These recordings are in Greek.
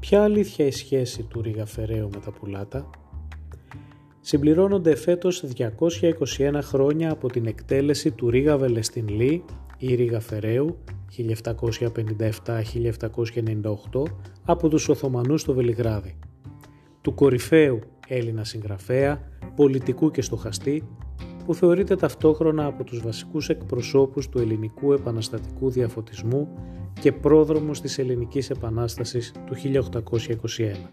Ποια αλήθεια η σχέση του Ρίγα Φεραίου με τα πουλάτα; Συμπληρώνονται φέτος 221 χρόνια από την εκτέλεση του Ρίγα Βελεστιν Λί ή Ρίγα Φεραίου 1757-1798 από τους Οθωμανούς στο Βελιγράδι. Του κορυφαίου Έλληνα συγγραφέα, πολιτικού και στοχαστή, που θεωρείται ταυτόχρονα από τους βασικούς εκπροσώπους του ελληνικού επαναστατικού διαφωτισμού και πρόδρομος της ελληνικής επανάστασης του 1821.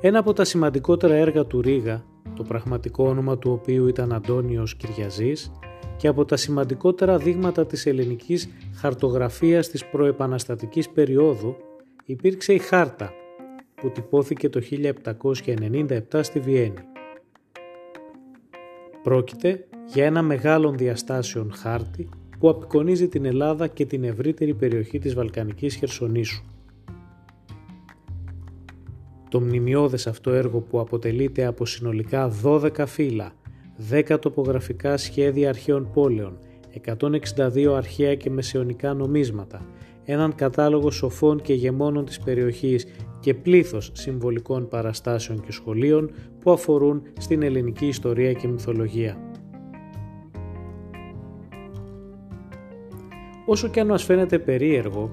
Ένα από τα σημαντικότερα έργα του Ρίγα, το πραγματικό όνομα του οποίου ήταν Αντώνιος Κυριαζής, και από τα σημαντικότερα δείγματα της ελληνικής χαρτογραφίας της προεπαναστατικής περίοδου υπήρξε η Χάρτα, που τυπώθηκε το 1797 στη Βιέννη. Πρόκειται για ένα μεγάλων διαστάσεων χάρτη που απεικονίζει την Ελλάδα και την ευρύτερη περιοχή της Βαλκανικής Χερσονήσου. Το μνημειώδες αυτό έργο που αποτελείται από συνολικά 12 φύλλα, 10 τοπογραφικά σχέδια αρχαίων πόλεων, 162 αρχαία και μεσαιωνικά νομίσματα, έναν κατάλογο σοφών και γεμόνων της περιοχής και πλήθος συμβολικών παραστάσεων και σχολείων που αφορούν στην ελληνική ιστορία και μυθολογία. Όσο και αν μας φαίνεται περίεργο,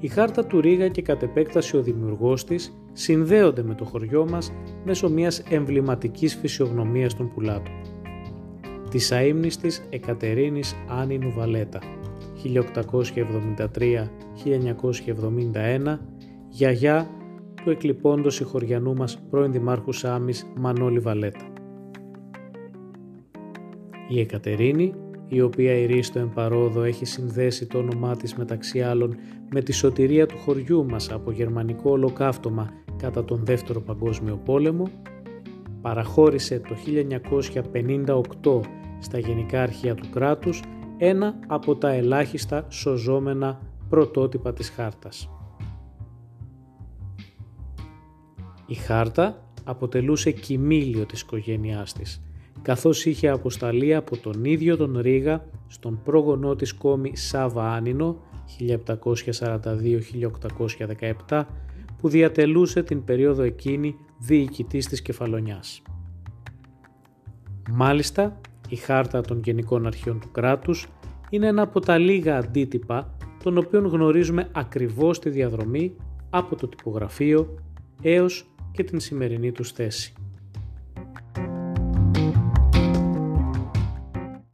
η χάρτα του Ρίγα και κατ' επέκταση ο δημιουργός της συνδέονται με το χωριό μας μέσω μιας εμβληματικής φυσιογνωμίας των πουλάτων. Της αείμνηστης Εκατερίνης Άννη Νουβαλέτα, 1873-1971, γιαγιά του εκλειπώντος συγχωριανού μας πρώην Δημάρχου Σάμις Μανώλη Βαλέτα. Η Εκατερίνη η οποία η Ρίστο Εμπαρόδο έχει συνδέσει το όνομά της μεταξύ άλλων με τη σωτηρία του χωριού μας από γερμανικό ολοκαύτωμα κατά τον Δεύτερο Παγκόσμιο Πόλεμο, παραχώρησε το 1958 στα Γενικά Αρχεία του κράτους ένα από τα ελάχιστα σωζόμενα πρωτότυπα της χάρτας. Η χάρτα αποτελούσε κοιμήλιο της οικογένειάς της καθώς είχε αποσταλεί από τον ίδιο τον Ρίγα στον πρόγονό της κόμη Σάβα Άνινο 1742-1817 που διατελούσε την περίοδο εκείνη διοικητής της Κεφαλονιάς. Μάλιστα, η χάρτα των Γενικών Αρχείων του κράτους είναι ένα από τα λίγα αντίτυπα των οποίων γνωρίζουμε ακριβώς τη διαδρομή από το τυπογραφείο έως και την σημερινή τους θέση.